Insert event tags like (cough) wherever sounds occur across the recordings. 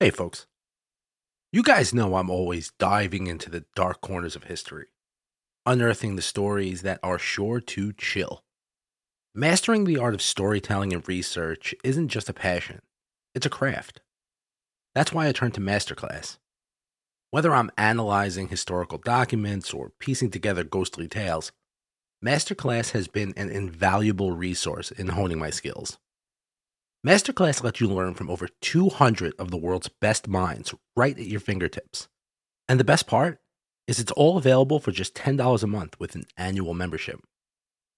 Hey, folks. You guys know I'm always diving into the dark corners of history, unearthing the stories that are sure to chill. Mastering the art of storytelling and research isn't just a passion, it's a craft. That's why I turn to Masterclass. Whether I'm analyzing historical documents or piecing together ghostly tales, Masterclass has been an invaluable resource in honing my skills. Masterclass lets you learn from over 200 of the world's best minds right at your fingertips. And the best part is it's all available for just $10 a month with an annual membership.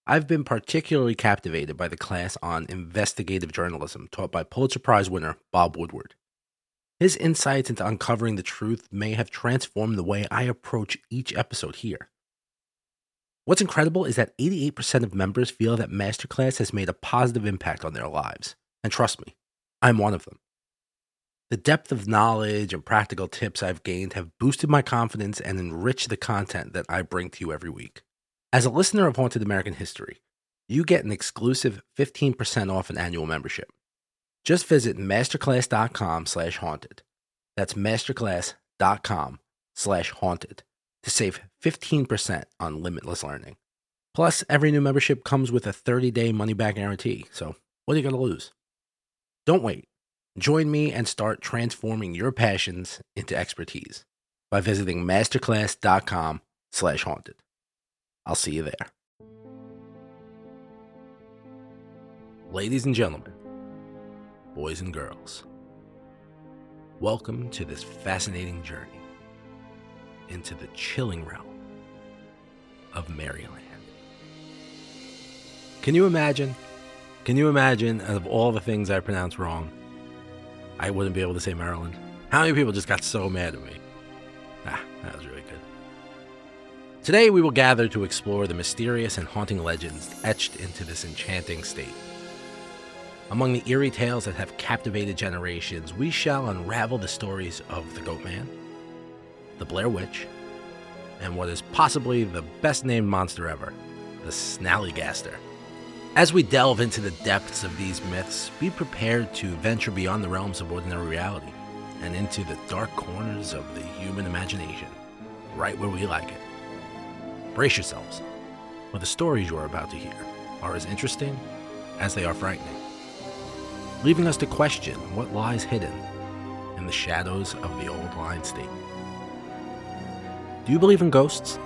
I've been particularly captivated by the class on investigative journalism taught by Pulitzer Prize winner Bob Woodward. His insights into uncovering the truth may have transformed the way I approach each episode here. What's incredible is that 88% of members feel that Masterclass has made a positive impact on their lives. And trust me, I'm one of them. The depth of knowledge and practical tips I've gained have boosted my confidence and enriched the content that I bring to you every week. As a listener of Haunted American History, you get an exclusive 15% off an annual membership. Just visit masterclass.com slash haunted. That's masterclass.com slash haunted to save 15% on limitless learning. Plus, every new membership comes with a 30-day money-back guarantee, so what are you going to lose? Don't wait. Join me and start transforming your passions into expertise by visiting masterclass.com slash haunted. I'll see you there. Ladies and gentlemen, boys and girls, welcome to this fascinating journey into the chilling realm of Maryland. Can you imagine can you imagine, out of all the things I pronounced wrong, I wouldn't be able to say Maryland? How many people just got so mad at me? Ah, that was really good. Today, we will gather to explore the mysterious and haunting legends etched into this enchanting state. Among the eerie tales that have captivated generations, we shall unravel the stories of the Goat Man, the Blair Witch, and what is possibly the best named monster ever, the Snallygaster. As we delve into the depths of these myths, be prepared to venture beyond the realms of ordinary reality and into the dark corners of the human imagination, right where we like it. Brace yourselves, for the stories you are about to hear are as interesting as they are frightening, leaving us to question what lies hidden in the shadows of the old line state. Do you believe in ghosts?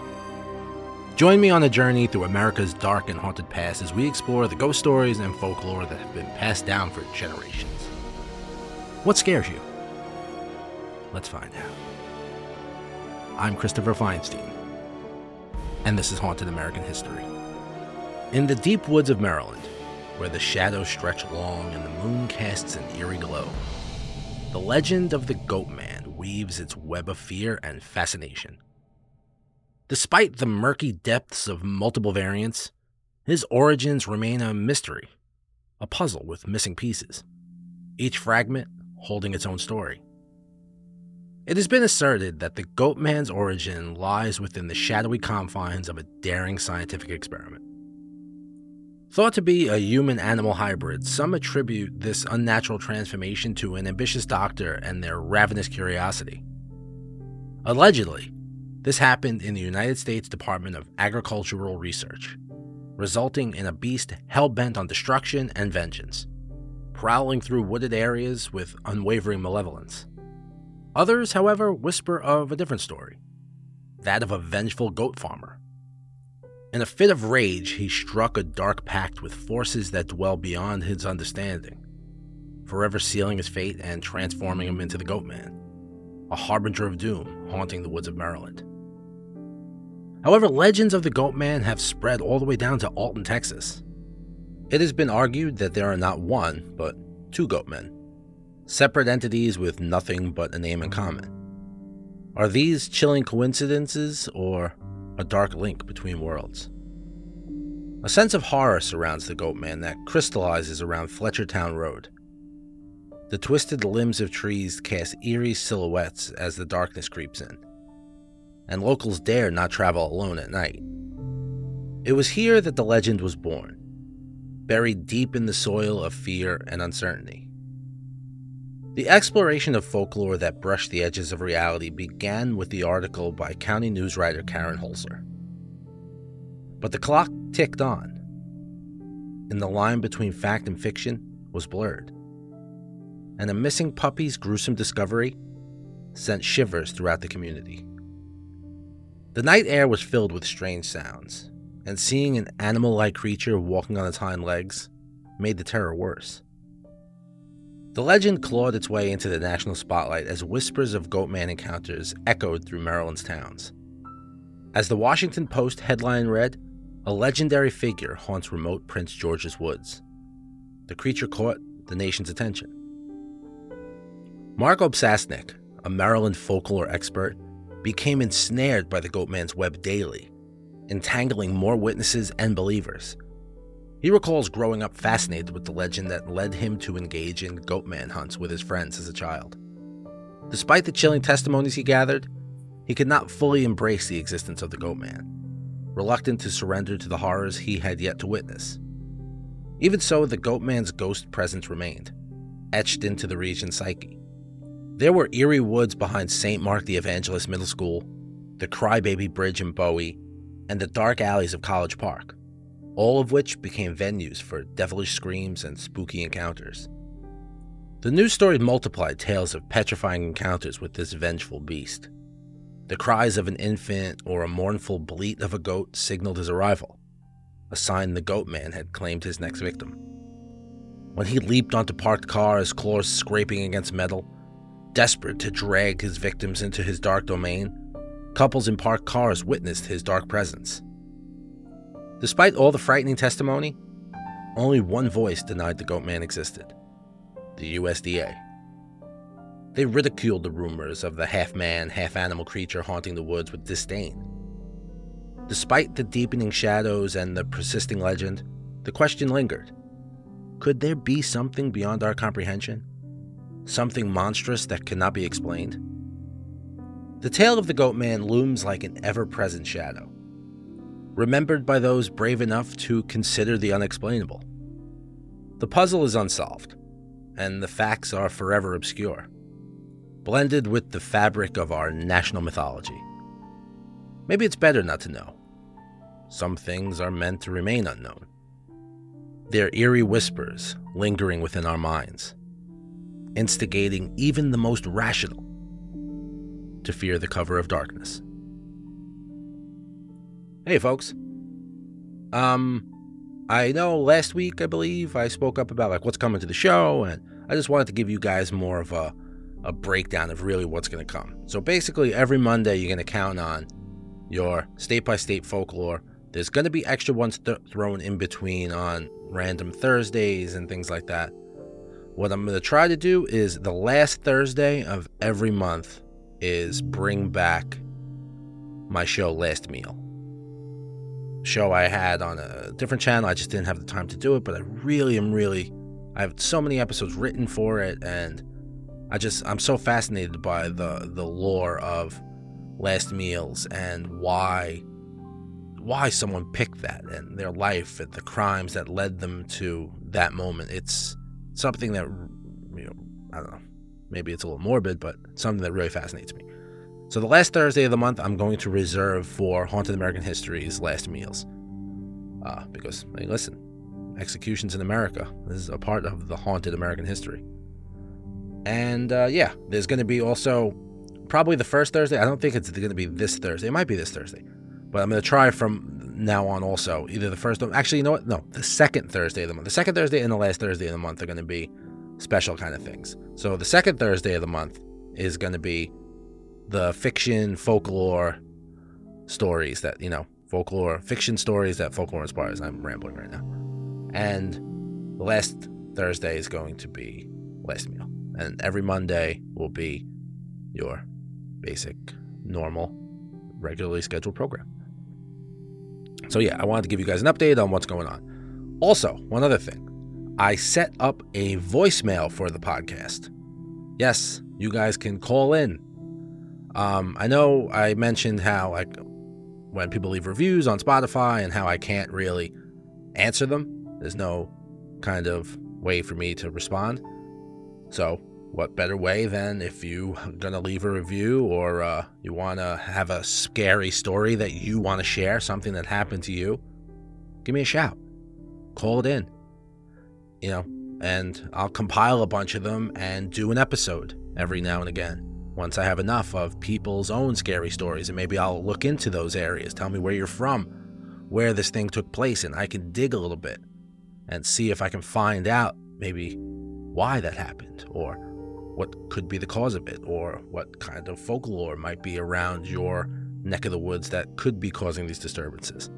Join me on a journey through America's dark and haunted past as we explore the ghost stories and folklore that have been passed down for generations. What scares you? Let's find out. I'm Christopher Feinstein, and this is Haunted American History. In the deep woods of Maryland, where the shadows stretch long and the moon casts an eerie glow, the legend of the Goat Man weaves its web of fear and fascination. Despite the murky depths of multiple variants, his origins remain a mystery, a puzzle with missing pieces, each fragment holding its own story. It has been asserted that the goat man's origin lies within the shadowy confines of a daring scientific experiment. Thought to be a human animal hybrid, some attribute this unnatural transformation to an ambitious doctor and their ravenous curiosity. Allegedly, this happened in the United States Department of Agricultural Research, resulting in a beast hell bent on destruction and vengeance, prowling through wooded areas with unwavering malevolence. Others, however, whisper of a different story that of a vengeful goat farmer. In a fit of rage, he struck a dark pact with forces that dwell beyond his understanding, forever sealing his fate and transforming him into the Goat Man, a harbinger of doom haunting the woods of Maryland. However, legends of the Goat Man have spread all the way down to Alton, Texas. It has been argued that there are not one, but two Goat Men, separate entities with nothing but a name in common. Are these chilling coincidences or a dark link between worlds? A sense of horror surrounds the Goat Man that crystallizes around Fletchertown Road. The twisted limbs of trees cast eerie silhouettes as the darkness creeps in and locals dare not travel alone at night. It was here that the legend was born, buried deep in the soil of fear and uncertainty. The exploration of folklore that brushed the edges of reality began with the article by county news writer Karen Holzer. But the clock ticked on, and the line between fact and fiction was blurred. And a missing puppy's gruesome discovery sent shivers throughout the community. The night air was filled with strange sounds, and seeing an animal like creature walking on its hind legs made the terror worse. The legend clawed its way into the national spotlight as whispers of Goatman encounters echoed through Maryland's towns. As the Washington Post headline read, a legendary figure haunts remote Prince George's woods. The creature caught the nation's attention. Mark Opsasnick, a Maryland folklore expert, became ensnared by the Goatman's web daily, entangling more witnesses and believers he recalls growing up fascinated with the legend that led him to engage in goatman hunts with his friends as a child. Despite the chilling testimonies he gathered, he could not fully embrace the existence of the goatman, reluctant to surrender to the horrors he had yet to witness. Even so, the goatman's ghost presence remained, etched into the region's psyche. There were eerie woods behind St. Mark the Evangelist Middle School, the Crybaby Bridge in Bowie, and the dark alleys of College Park all of which became venues for devilish screams and spooky encounters. The news stories multiplied tales of petrifying encounters with this vengeful beast. The cries of an infant or a mournful bleat of a goat signaled his arrival, a sign the goat man had claimed his next victim. When he leaped onto parked cars, claws scraping against metal, desperate to drag his victims into his dark domain, couples in parked cars witnessed his dark presence. Despite all the frightening testimony, only one voice denied the Goatman existed the USDA. They ridiculed the rumors of the half man, half animal creature haunting the woods with disdain. Despite the deepening shadows and the persisting legend, the question lingered could there be something beyond our comprehension? Something monstrous that cannot be explained? The tale of the goat man looms like an ever present shadow remembered by those brave enough to consider the unexplainable. The puzzle is unsolved, and the facts are forever obscure, blended with the fabric of our national mythology. Maybe it's better not to know. Some things are meant to remain unknown. Their eerie whispers lingering within our minds, instigating even the most rational to fear the cover of darkness. Hey, folks. Um, I know last week, I believe, I spoke up about like what's coming to the show, and I just wanted to give you guys more of a, a breakdown of really what's going to come. So basically, every Monday, you're going to count on your state by state folklore. There's going to be extra ones th- thrown in between on random Thursdays and things like that. What I'm going to try to do is the last Thursday of every month is bring back my show Last Meal show I had on a different channel. I just didn't have the time to do it, but I really am really I have so many episodes written for it and I just I'm so fascinated by the the lore of last meals and why why someone picked that and their life and the crimes that led them to that moment. It's something that you know, I don't know. Maybe it's a little morbid, but something that really fascinates me. So the last Thursday of the month, I'm going to reserve for Haunted American History's last meals. Uh, because, hey, listen, executions in America is a part of the haunted American history. And uh, yeah, there's going to be also probably the first Thursday. I don't think it's going to be this Thursday. It might be this Thursday, but I'm going to try from now on also either the first. Actually, you know what? No, the second Thursday of the month. The second Thursday and the last Thursday of the month are going to be special kind of things. So the second Thursday of the month is going to be the fiction folklore stories that you know folklore fiction stories that folklore inspires i'm rambling right now and the last thursday is going to be last meal and every monday will be your basic normal regularly scheduled program so yeah i wanted to give you guys an update on what's going on also one other thing i set up a voicemail for the podcast yes you guys can call in um, I know I mentioned how like when people leave reviews on Spotify and how I can't really answer them. There's no kind of way for me to respond. So what better way than if you are (laughs) gonna leave a review or uh, you want to have a scary story that you want to share, something that happened to you, give me a shout. Call it in. You know, and I'll compile a bunch of them and do an episode every now and again. Once I have enough of people's own scary stories, and maybe I'll look into those areas. Tell me where you're from, where this thing took place, and I can dig a little bit and see if I can find out maybe why that happened or what could be the cause of it or what kind of folklore might be around your neck of the woods that could be causing these disturbances.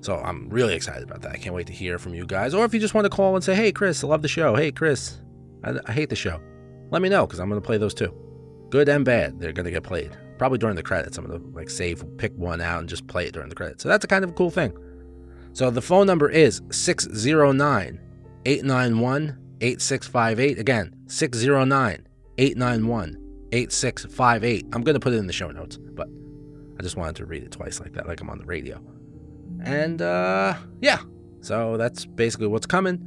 So I'm really excited about that. I can't wait to hear from you guys. Or if you just want to call and say, hey, Chris, I love the show. Hey, Chris, I, I hate the show. Let me know because I'm going to play those too. Good and bad, they're going to get played. Probably during the credits. I'm going to like save, pick one out and just play it during the credits. So that's a kind of a cool thing. So the phone number is 609 891 8658. Again, 609 891 8658. I'm going to put it in the show notes, but I just wanted to read it twice like that, like I'm on the radio. And uh, yeah, so that's basically what's coming.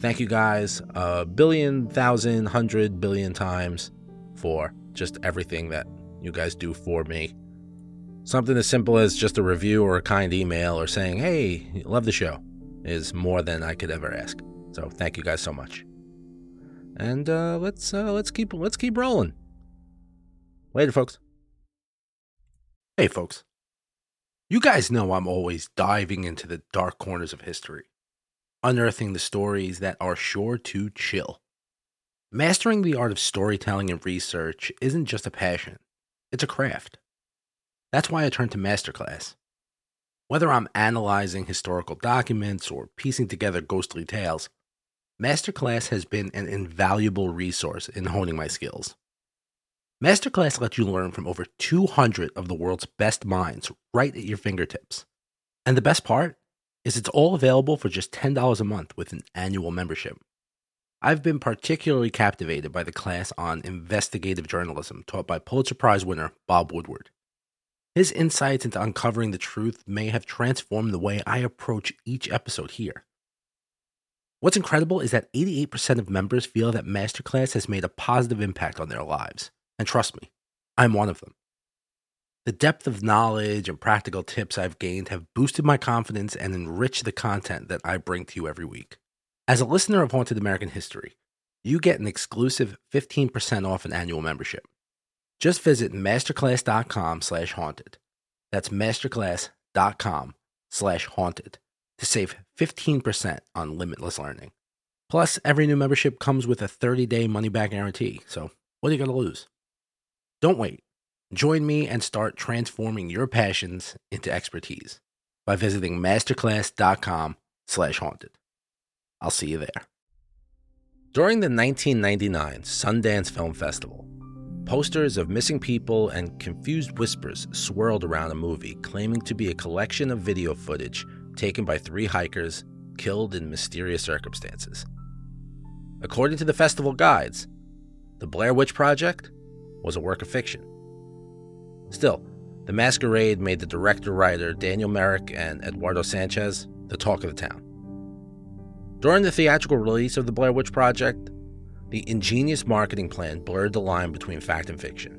Thank you guys a billion, thousand, hundred billion times for just everything that you guys do for me. Something as simple as just a review or a kind email or saying, hey, love the show is more than I could ever ask. So thank you guys so much. And uh, let's uh, let's keep let's keep rolling. Later, folks. Hey, folks. You guys know I'm always diving into the dark corners of history, unearthing the stories that are sure to chill. Mastering the art of storytelling and research isn't just a passion, it's a craft. That's why I turn to Masterclass. Whether I'm analyzing historical documents or piecing together ghostly tales, Masterclass has been an invaluable resource in honing my skills. Masterclass lets you learn from over 200 of the world's best minds right at your fingertips. And the best part is it's all available for just $10 a month with an annual membership. I've been particularly captivated by the class on investigative journalism taught by Pulitzer Prize winner Bob Woodward. His insights into uncovering the truth may have transformed the way I approach each episode here. What's incredible is that 88% of members feel that Masterclass has made a positive impact on their lives. And trust me, I'm one of them. The depth of knowledge and practical tips I've gained have boosted my confidence and enriched the content that I bring to you every week. As a listener of Haunted American History, you get an exclusive 15% off an annual membership. Just visit masterclass.com slash haunted. That's masterclass.com slash haunted to save 15% on limitless learning. Plus, every new membership comes with a 30 day money back guarantee. So, what are you going to lose? Don't wait. Join me and start transforming your passions into expertise by visiting masterclass.com slash haunted. I'll see you there. During the 1999 Sundance Film Festival, posters of missing people and confused whispers swirled around a movie claiming to be a collection of video footage taken by three hikers killed in mysterious circumstances. According to the festival guides, the Blair Witch Project was a work of fiction. Still, The Masquerade made the director writer Daniel Myrick and Eduardo Sanchez the talk of the town. During the theatrical release of The Blair Witch Project, the ingenious marketing plan blurred the line between fact and fiction,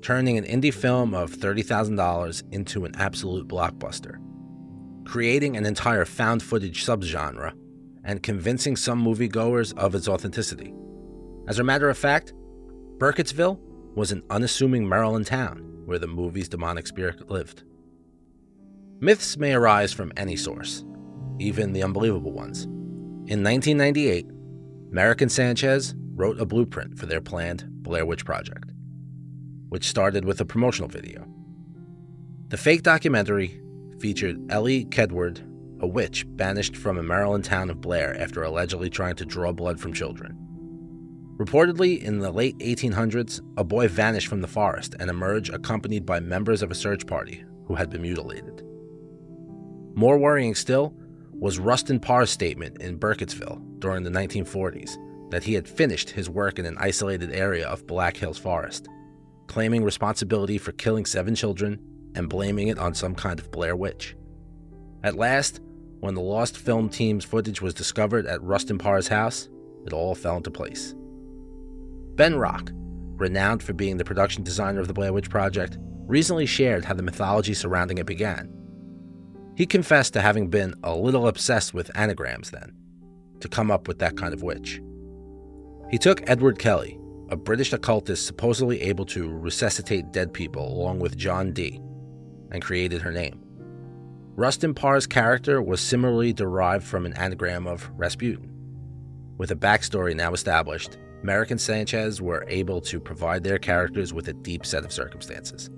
turning an indie film of $30,000 into an absolute blockbuster, creating an entire found footage subgenre, and convincing some moviegoers of its authenticity. As a matter of fact, Burkittsville was an unassuming Maryland town where the movie's demonic spirit lived. Myths may arise from any source, even the unbelievable ones. In 1998, Myrick and Sanchez wrote a blueprint for their planned Blair Witch Project, which started with a promotional video. The fake documentary featured Elly Kedward, a witch banished from a Maryland town of Blair after allegedly trying to draw blood from children. Reportedly, in the late 1800s, a boy vanished from the forest and emerged accompanied by members of a search party who had been mutilated. More worrying still was Rustin Parr's statement in Burkittsville during the 1940s that he had finished his work in an isolated area of Black Hills Forest, claiming responsibility for killing seven children and blaming it on some kind of Blair Witch. At last, when the lost film team's footage was discovered at Rustin Parr's house, it all fell into place. Ben Rock, renowned for being the production designer of the Blair Witch Project, recently shared how the mythology surrounding it began. He confessed to having been a little obsessed with anagrams then, to come up with that kind of witch. He took Edward Kelly, a British occultist supposedly able to resuscitate dead people, along with John Dee, and created her name. Rustin Parr's character was similarly derived from an anagram of Rasputin. With a backstory now established, Myrick and Sanchez were able to provide their characters with a deep set of circumstances.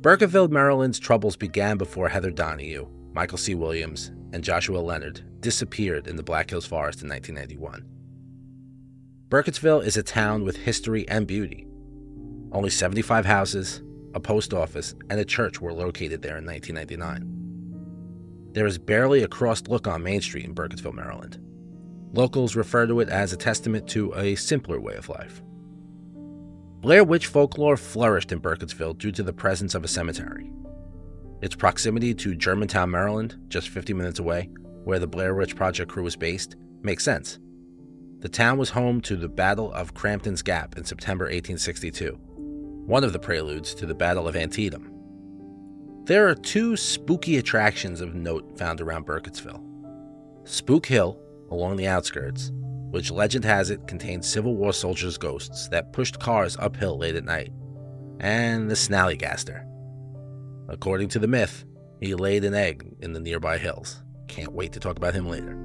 Burkittsville, Maryland's troubles began before Heather Donahue, Michael C. Williams, and Joshua Leonard disappeared in the Black Hills Forest in 1991. Burkittsville is a town with history and beauty. Only 75 houses, a post office, and a church were located there in 1999. There is barely a crossed look on Main Street in Burkittsville, Maryland. Locals refer to it as a testament to a simpler way of life. Blair Witch folklore flourished in Burkittsville due to the presence of a cemetery. Its proximity to Germantown, Maryland, just 50 minutes away, where the Blair Witch Project crew was based, makes sense. The town was home to the Battle of Crampton's Gap in September 1862, one of the preludes to the Battle of Antietam. There are two spooky attractions of note found around Burkittsville Spook Hill, along the outskirts, which legend has it contains Civil War soldiers' ghosts that pushed cars uphill late at night, and the Snallygaster. According to the myth, he laid an egg in the nearby hills. Can't wait to talk about him later.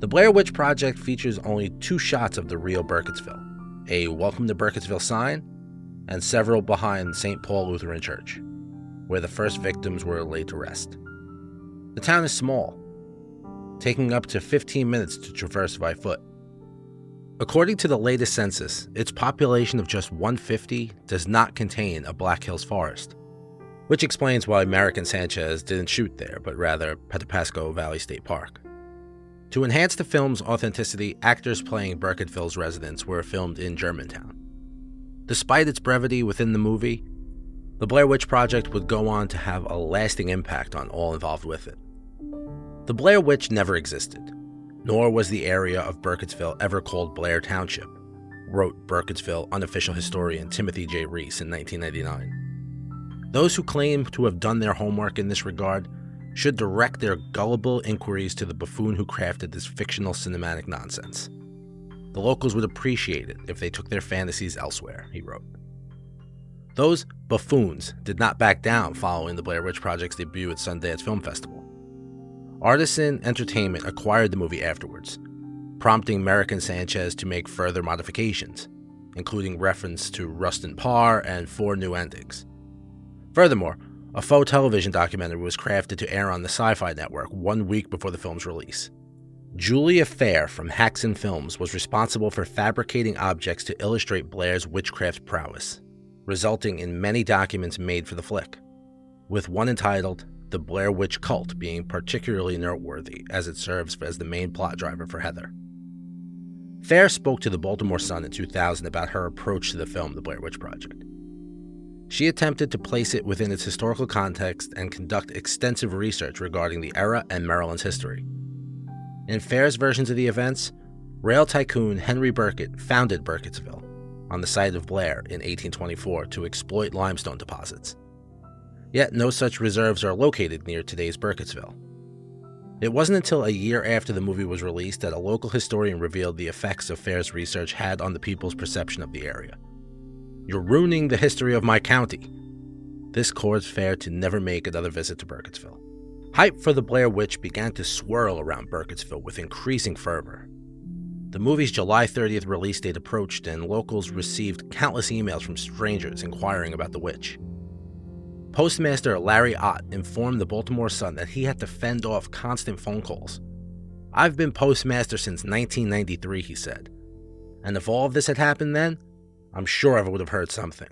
The Blair Witch Project features only two shots of the real Burkittsville a Welcome to Burkittsville sign, and several behind St. Paul Lutheran Church, where the first victims were laid to rest. The town is small, taking up to 15 minutes to traverse by foot. According to the latest census, its population of just 150 does not contain a Black Hills forest, which explains why Myrick and Sanchez didn't shoot there, but rather Patapsco Valley State Park. To enhance the film's authenticity, actors playing Burkittsville's residents were filmed in Germantown. Despite its brevity within the movie, the Blair Witch Project would go on to have a lasting impact on all involved with it. The Blair Witch never existed, nor was the area of Burkittsville ever called Blair Township, wrote Burkittsville unofficial historian Timothy J. Reese in 1999. Those who claim to have done their homework in this regard should direct their gullible inquiries to the buffoon who crafted this fictional cinematic nonsense. The locals would appreciate it if they took their fantasies elsewhere, he wrote. Those buffoons did not back down following the Blair Witch Project's debut at Sundance Film Festival. Artisan Entertainment acquired the movie afterwards, prompting American Sanchez to make further modifications, including reference to Rustin Parr and four new endings. Furthermore, a faux television documentary was crafted to air on the Sci Fi Network one week before the film's release. Julia Fair from Haxan Films was responsible for fabricating objects to illustrate Blair's witchcraft prowess, resulting in many documents made for the flick, with one entitled the Blair Witch Cult being particularly noteworthy as it serves as the main plot driver for Heather. Fair spoke to the Baltimore Sun in 2000 about her approach to the film The Blair Witch Project. She attempted to place it within its historical context and conduct extensive research regarding the era and Maryland's history. In Fair's versions of the events, rail tycoon Henry Burkitt founded Burkittsville on the site of Blair in 1824 to exploit limestone deposits. Yet no such reserves are located near today's Burkittsville. It wasn't until a year after the movie was released that a local historian revealed the effects of Fair's research had on the people's perception of the area. You're ruining the history of my county. This caused Fair to never make another visit to Burkittsville. Hype for the Blair Witch began to swirl around Burkittsville with increasing fervor. The movie's July 30th release date approached, and locals received countless emails from strangers inquiring about the witch. Postmaster Larry Ott informed the Baltimore Sun that he had to fend off constant phone calls. I've been postmaster since 1993, he said. And if all of this had happened then, I'm sure I would have heard something.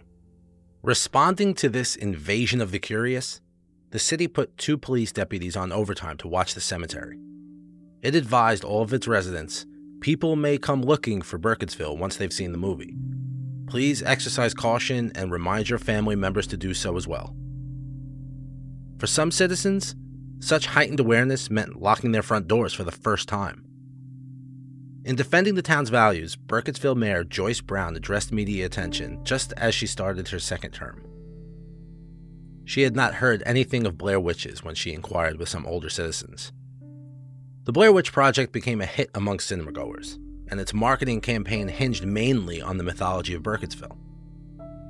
Responding to this invasion of the curious, the city put two police deputies on overtime to watch the cemetery. It advised all of its residents people may come looking for Burkittsville once they've seen the movie. Please exercise caution and remind your family members to do so as well. For some citizens, such heightened awareness meant locking their front doors for the first time. In defending the town's values, Burkittsville Mayor Joyce Brown addressed media attention just as she started her second term. She had not heard anything of Blair Witches when she inquired with some older citizens. The Blair Witch Project became a hit amongst cinemagoers, and its marketing campaign hinged mainly on the mythology of Burkittsville.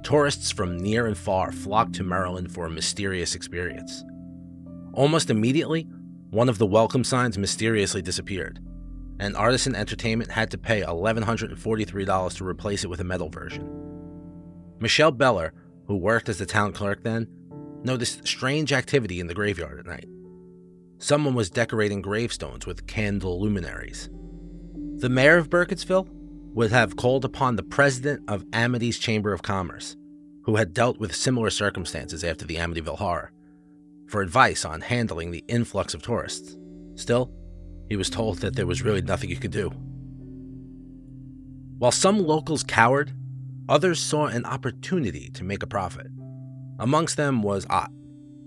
Tourists from near and far flocked to Maryland for a mysterious experience. Almost immediately, one of the welcome signs mysteriously disappeared, and Artisan Entertainment had to pay $1,143 to replace it with a metal version. Michelle Beller, who worked as the town clerk then, noticed strange activity in the graveyard at night. Someone was decorating gravestones with candle luminaries. The mayor of Burkittsville would have called upon the president of Amity's Chamber of Commerce, who had dealt with similar circumstances after the Amityville horror, for advice on handling the influx of tourists. Still, he was told that there was really nothing he could do. While some locals cowered, others saw an opportunity to make a profit. Amongst them was Ott,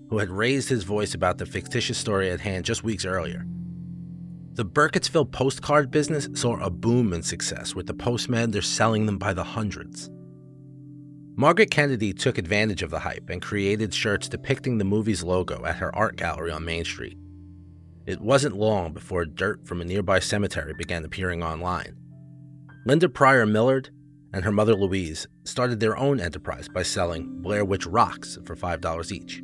who had raised his voice about the fictitious story at hand just weeks earlier. The Burkittsville postcard business saw a boom in success, with the postmen they're selling them by the hundreds. Margaret Kennedy took advantage of the hype and created shirts depicting the movie's logo at her art gallery on Main Street. It wasn't long before dirt from a nearby cemetery began appearing online. Linda Pryor Millard and her mother Louise started their own enterprise by selling Blair Witch rocks for $5 each.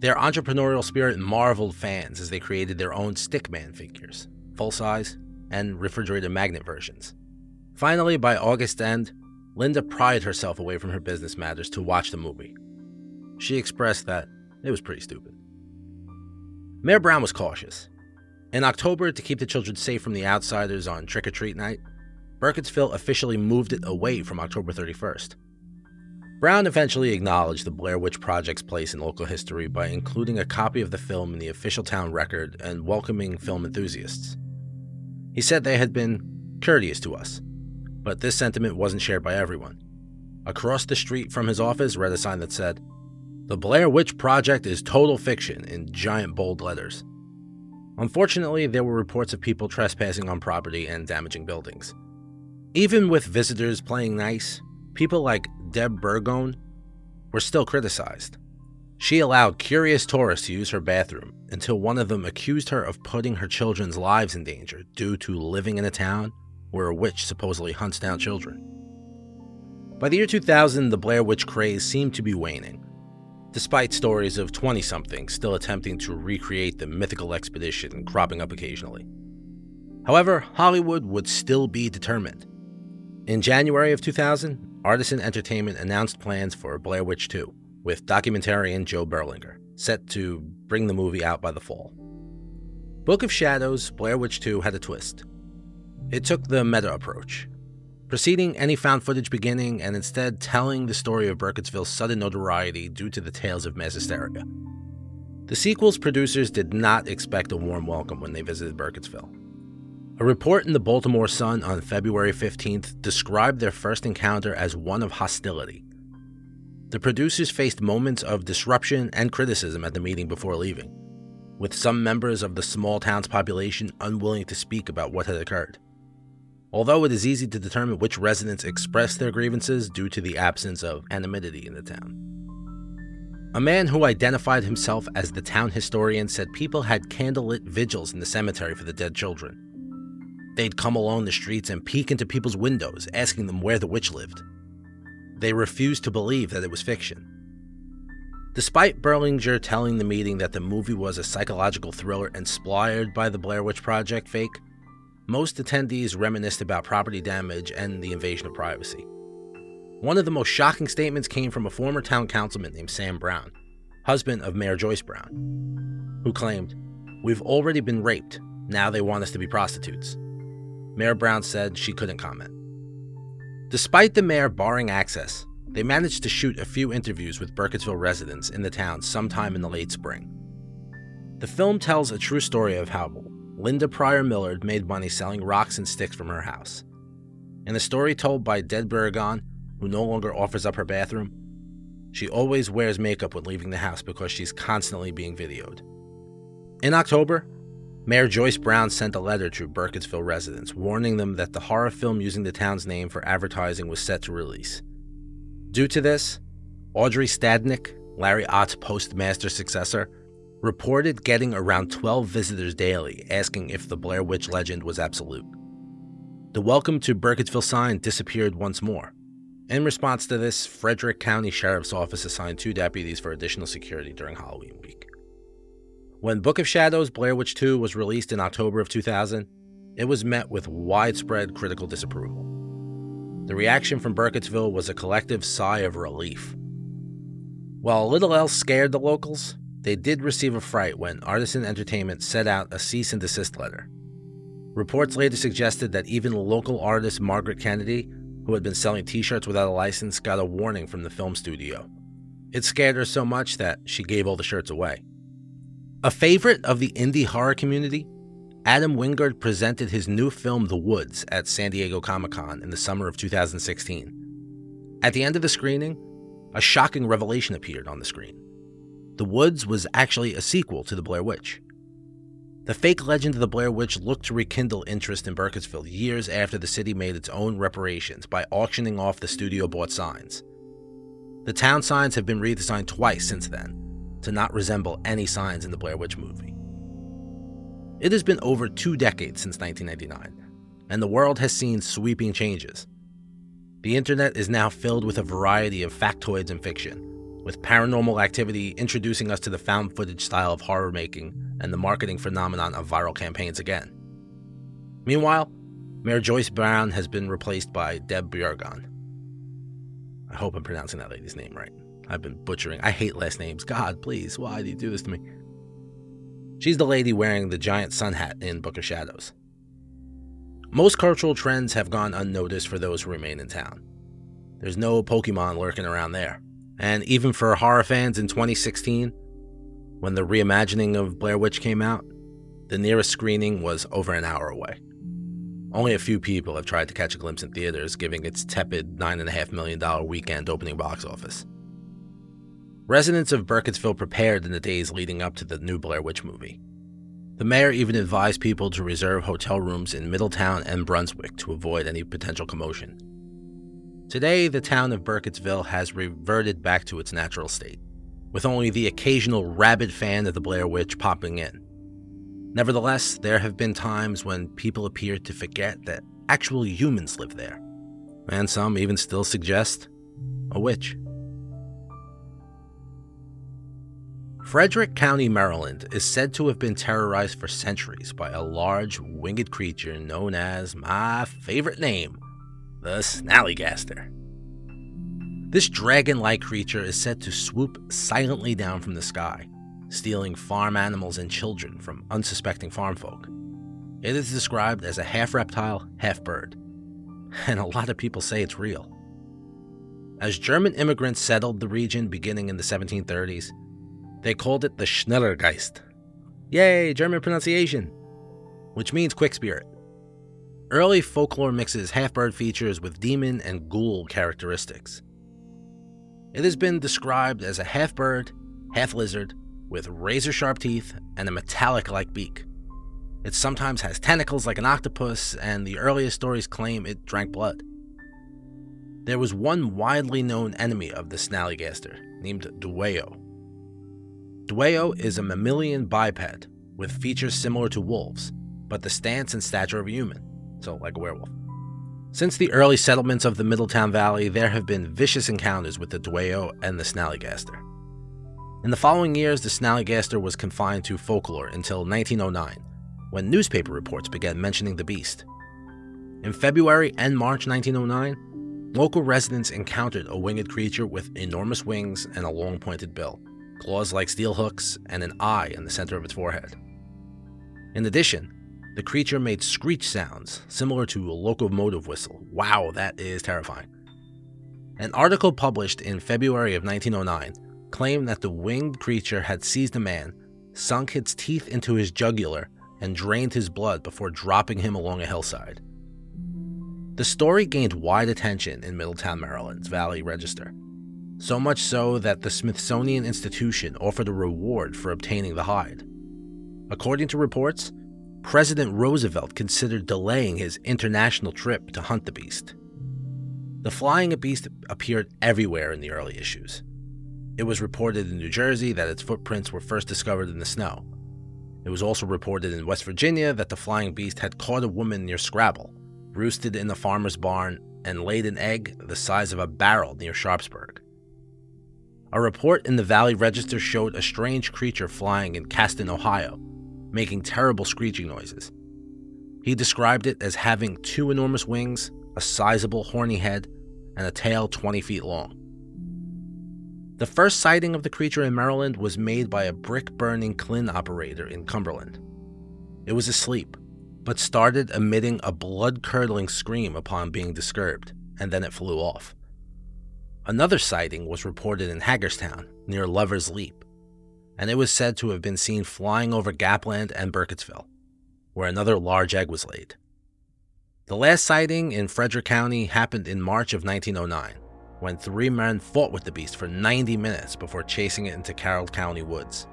Their entrepreneurial spirit marveled fans as they created their own Stickman figures, full size, and refrigerator magnet versions. Finally, by August end, Linda pried herself away from her business matters to watch the movie. She expressed that it was pretty stupid. Mayor Brown was cautious. In October, to keep the children safe from the outsiders on trick or treat night, Burkittsville officially moved it away from October 31st. Brown eventually acknowledged the Blair Witch Project's place in local history by including a copy of the film in the official town record and welcoming film enthusiasts. He said they had been courteous to us, but this sentiment wasn't shared by everyone. Across the street from his office read a sign that said, the Blair Witch Project is total fiction in giant bold letters. Unfortunately, there were reports of people trespassing on property and damaging buildings. Even with visitors playing nice, people like Deb Burgone were still criticized. She allowed curious tourists to use her bathroom until one of them accused her of putting her children's lives in danger due to living in a town where a witch supposedly hunts down children. By the year 2000, the Blair Witch craze seemed to be waning, despite stories of 20 somethings still attempting to recreate the mythical expedition cropping up occasionally. However, Hollywood would still be determined. In January of 2000, Artisan Entertainment announced plans for Blair Witch 2, with documentarian Joe Berlinger, set to bring the movie out by the fall. Book of Shadows, Blair Witch 2 had a twist. It took the meta approach, preceding any found footage beginning and instead telling the story of Burkittsville's sudden notoriety due to the tales of mass hysteria. The sequel's producers did not expect a warm welcome when they visited Burkittsville. A report in the Baltimore Sun on February 15th described their first encounter as one of hostility. The producers faced moments of disruption and criticism at the meeting before leaving, with some members of the small town's population unwilling to speak about what had occurred although it is easy to determine which residents expressed their grievances due to the absence of anonymity in the town. A man who identified himself as the town historian said people had candlelit vigils in the cemetery for the dead children. They'd come along the streets and peek into people's windows, asking them where the witch lived. They refused to believe that it was fiction. Despite Berlinger telling the meeting that the movie was a psychological thriller inspired by the Blair Witch Project fake, most attendees reminisced about property damage and the invasion of privacy. One of the most shocking statements came from a former town councilman named Sam Brown, husband of Mayor Joyce Brown, who claimed, We've already been raped. Now they want us to be prostitutes. Mayor Brown said she couldn't comment. Despite the mayor barring access, they managed to shoot a few interviews with Burkittsville residents in the town sometime in the late spring. The film tells a true story of how Linda Pryor Millard made money selling rocks and sticks from her house. In a story told by Deb Burgone, who no longer offers up her bathroom, she always wears makeup when leaving the house because she's constantly being videoed. In October, Mayor Joyce Brown sent a letter to Burkittsville residents warning them that the horror film using the town's name for advertising was set to release. Due to this, Audrey Stadnick, Larry Ott's postmaster successor, reported getting around 12 visitors daily asking if the Blair Witch legend was absolute. The welcome to Burkittsville sign disappeared once more. In response to this, Frederick County Sheriff's Office assigned two deputies for additional security during Halloween week. When Book of Shadows Blair Witch 2 was released in October of 2000, it was met with widespread critical disapproval. The reaction from Burkittsville was a collective sigh of relief. While little else scared the locals, they did receive a fright when Artisan Entertainment set out a cease and desist letter. Reports later suggested that even local artist Margaret Kennedy, who had been selling t shirts without a license, got a warning from the film studio. It scared her so much that she gave all the shirts away. A favorite of the indie horror community, Adam Wingard presented his new film The Woods at San Diego Comic Con in the summer of 2016. At the end of the screening, a shocking revelation appeared on the screen. The Woods was actually a sequel to The Blair Witch. The fake legend of the Blair Witch looked to rekindle interest in Burkittsville years after the city made its own reparations by auctioning off the studio bought signs. The town signs have been redesigned twice since then to not resemble any signs in the Blair Witch movie. It has been over two decades since 1999, and the world has seen sweeping changes. The internet is now filled with a variety of factoids and fiction, with paranormal activity introducing us to the found footage style of horror making and the marketing phenomenon of viral campaigns again. Meanwhile, Mayor Joyce Brown has been replaced by Deb Bjorgon. I hope I'm pronouncing that lady's name right. I've been butchering. I hate last names. God, please, why do you do this to me? She's the lady wearing the giant sun hat in Book of Shadows. Most cultural trends have gone unnoticed for those who remain in town. There's no Pokemon lurking around there. And even for horror fans in 2016, when the reimagining of Blair Witch came out, the nearest screening was over an hour away. Only a few people have tried to catch a glimpse in theaters, giving its tepid $9.5 million weekend opening box office. Residents of Burkittsville prepared in the days leading up to the new Blair Witch movie. The mayor even advised people to reserve hotel rooms in Middletown and Brunswick to avoid any potential commotion. Today, the town of Burkittsville has reverted back to its natural state, with only the occasional rabid fan of the Blair Witch popping in. Nevertheless, there have been times when people appear to forget that actual humans live there, and some even still suggest a witch. Frederick County, Maryland is said to have been terrorized for centuries by a large winged creature known as my favorite name, the Snallygaster. This dragon like creature is said to swoop silently down from the sky, stealing farm animals and children from unsuspecting farm folk. It is described as a half reptile, half bird, (laughs) and a lot of people say it's real. As German immigrants settled the region beginning in the 1730s, they called it the Schnellergeist. Yay, German pronunciation! Which means quick spirit. Early folklore mixes half bird features with demon and ghoul characteristics. It has been described as a half bird, half lizard, with razor sharp teeth and a metallic like beak. It sometimes has tentacles like an octopus, and the earliest stories claim it drank blood. There was one widely known enemy of the Snallygaster named Dwayyo. Dwayyo is a mammalian biped with features similar to wolves, but the stance and stature of a human so like a werewolf. Since the early settlements of the Middletown Valley, there have been vicious encounters with the Dwayyo and the Snallygaster. In the following years, the Snallygaster was confined to folklore until 1909, when newspaper reports began mentioning the beast. In February and March 1909, local residents encountered a winged creature with enormous wings and a long pointed bill, claws like steel hooks, and an eye in the center of its forehead. In addition, the creature made screech sounds similar to a locomotive whistle. Wow, that is terrifying. An article published in February of 1909 claimed that the winged creature had seized a man, sunk its teeth into his jugular, and drained his blood before dropping him along a hillside. The story gained wide attention in Middletown, Maryland's Valley Register, so much so that the Smithsonian Institution offered a reward for obtaining the hide. According to reports, President Roosevelt considered delaying his international trip to hunt the beast. The flying beast appeared everywhere in the early issues. It was reported in New Jersey that its footprints were first discovered in the snow. It was also reported in West Virginia that the flying beast had caught a woman near Scrabble, roosted in the farmer's barn, and laid an egg the size of a barrel near Sharpsburg. A report in the Valley Register showed a strange creature flying in Caston, Ohio, making terrible screeching noises. He described it as having two enormous wings, a sizable horny head, and a tail 20 feet long. The first sighting of the creature in Maryland was made by a brick burning Klin operator in Cumberland. It was asleep, but started emitting a blood curdling scream upon being disturbed, and then it flew off. Another sighting was reported in Hagerstown, near Lover's Leap, and it was said to have been seen flying over Gapland and Burkittsville, where another large egg was laid. The last sighting in Frederick County happened in March of 1909 when three men fought with the beast for 90 minutes before chasing it into Carroll County woods.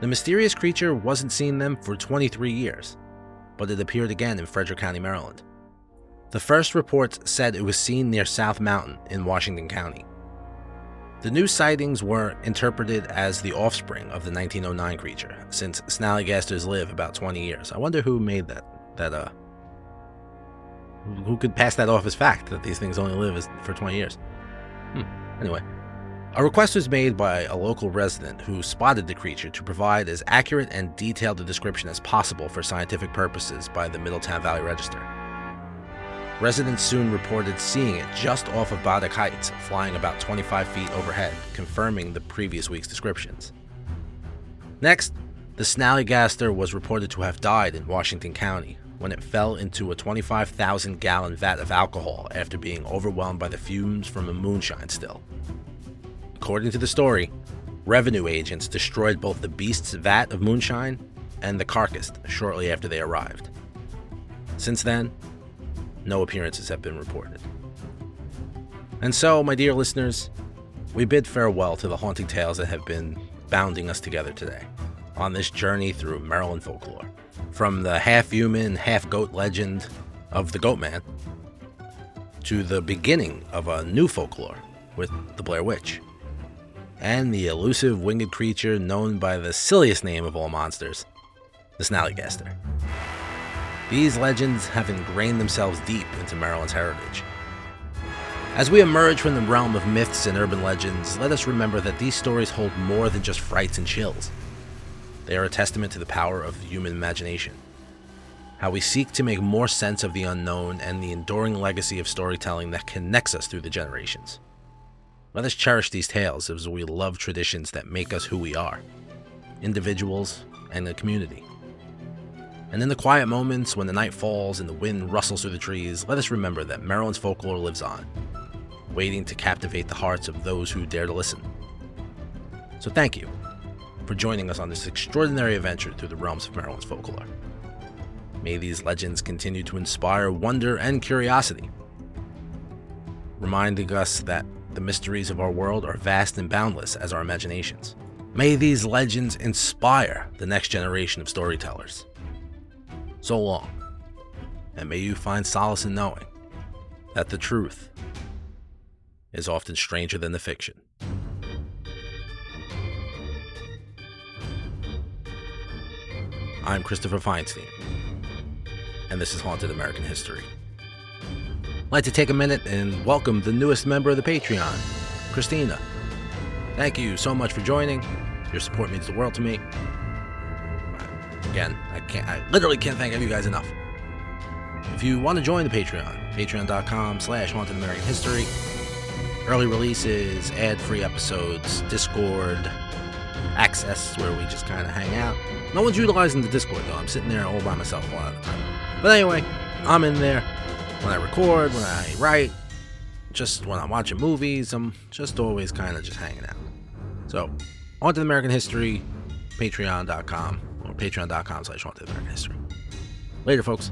The mysterious creature wasn't seen them for 23 years, but it appeared again in Frederick County, Maryland. The first reports said it was seen near South Mountain in Washington County. The new sightings were interpreted as the offspring of the 1909 creature, since snallygasters live about 20 years. I wonder who made that that uh who could pass that off as fact that these things only live for 20 years? Hmm. Anyway, a request was made by a local resident who spotted the creature to provide as accurate and detailed a description as possible for scientific purposes by the Middletown Valley Register. Residents soon reported seeing it just off of Braddock Heights, flying about 25 feet overhead, confirming the previous week's descriptions. Next, the snallygaster was reported to have died in Washington County, when it fell into a 25,000 gallon vat of alcohol after being overwhelmed by the fumes from a moonshine still. According to the story, revenue agents destroyed both the beast's vat of moonshine and the carcass shortly after they arrived. Since then, no appearances have been reported. And so, my dear listeners, we bid farewell to the haunting tales that have been bounding us together today on this journey through Maryland folklore from the half human, half goat legend of the Goat Man to the beginning of a new folklore with the Blair Witch and the elusive winged creature known by the silliest name of all monsters, the Snallygaster. These legends have ingrained themselves deep into Maryland's heritage. As we emerge from the realm of myths and urban legends, let us remember that these stories hold more than just frights and chills. They are a testament to the power of the human imagination. How we seek to make more sense of the unknown and the enduring legacy of storytelling that connects us through the generations. Let us cherish these tales as we love traditions that make us who we are individuals and a community. And in the quiet moments when the night falls and the wind rustles through the trees, let us remember that Maryland's folklore lives on, waiting to captivate the hearts of those who dare to listen. So thank you for joining us on this extraordinary adventure through the realms of Maryland's folklore. May these legends continue to inspire wonder and curiosity, reminding us that the mysteries of our world are vast and boundless as our imaginations. May these legends inspire the next generation of storytellers. So long, and may you find solace in knowing that the truth is often stranger than the fiction. I'm Christopher Feinstein, and this is Haunted American History. I'd like to take a minute and welcome the newest member of the Patreon, Christina. Thank you so much for joining. Your support means the world to me. Again, I can't I literally can't thank you guys enough. If you want to join the Patreon, patreon.com slash haunted American history. Early releases, ad-free episodes, Discord, access where we just kind of hang out. No one's utilizing the Discord though. I'm sitting there all by myself a lot of the time. But anyway, I'm in there when I record, when I write, just when I'm watching movies. I'm just always kind of just hanging out. So, Haunted American History, patreon.com patreon.com slash Haunted American History. Later, folks.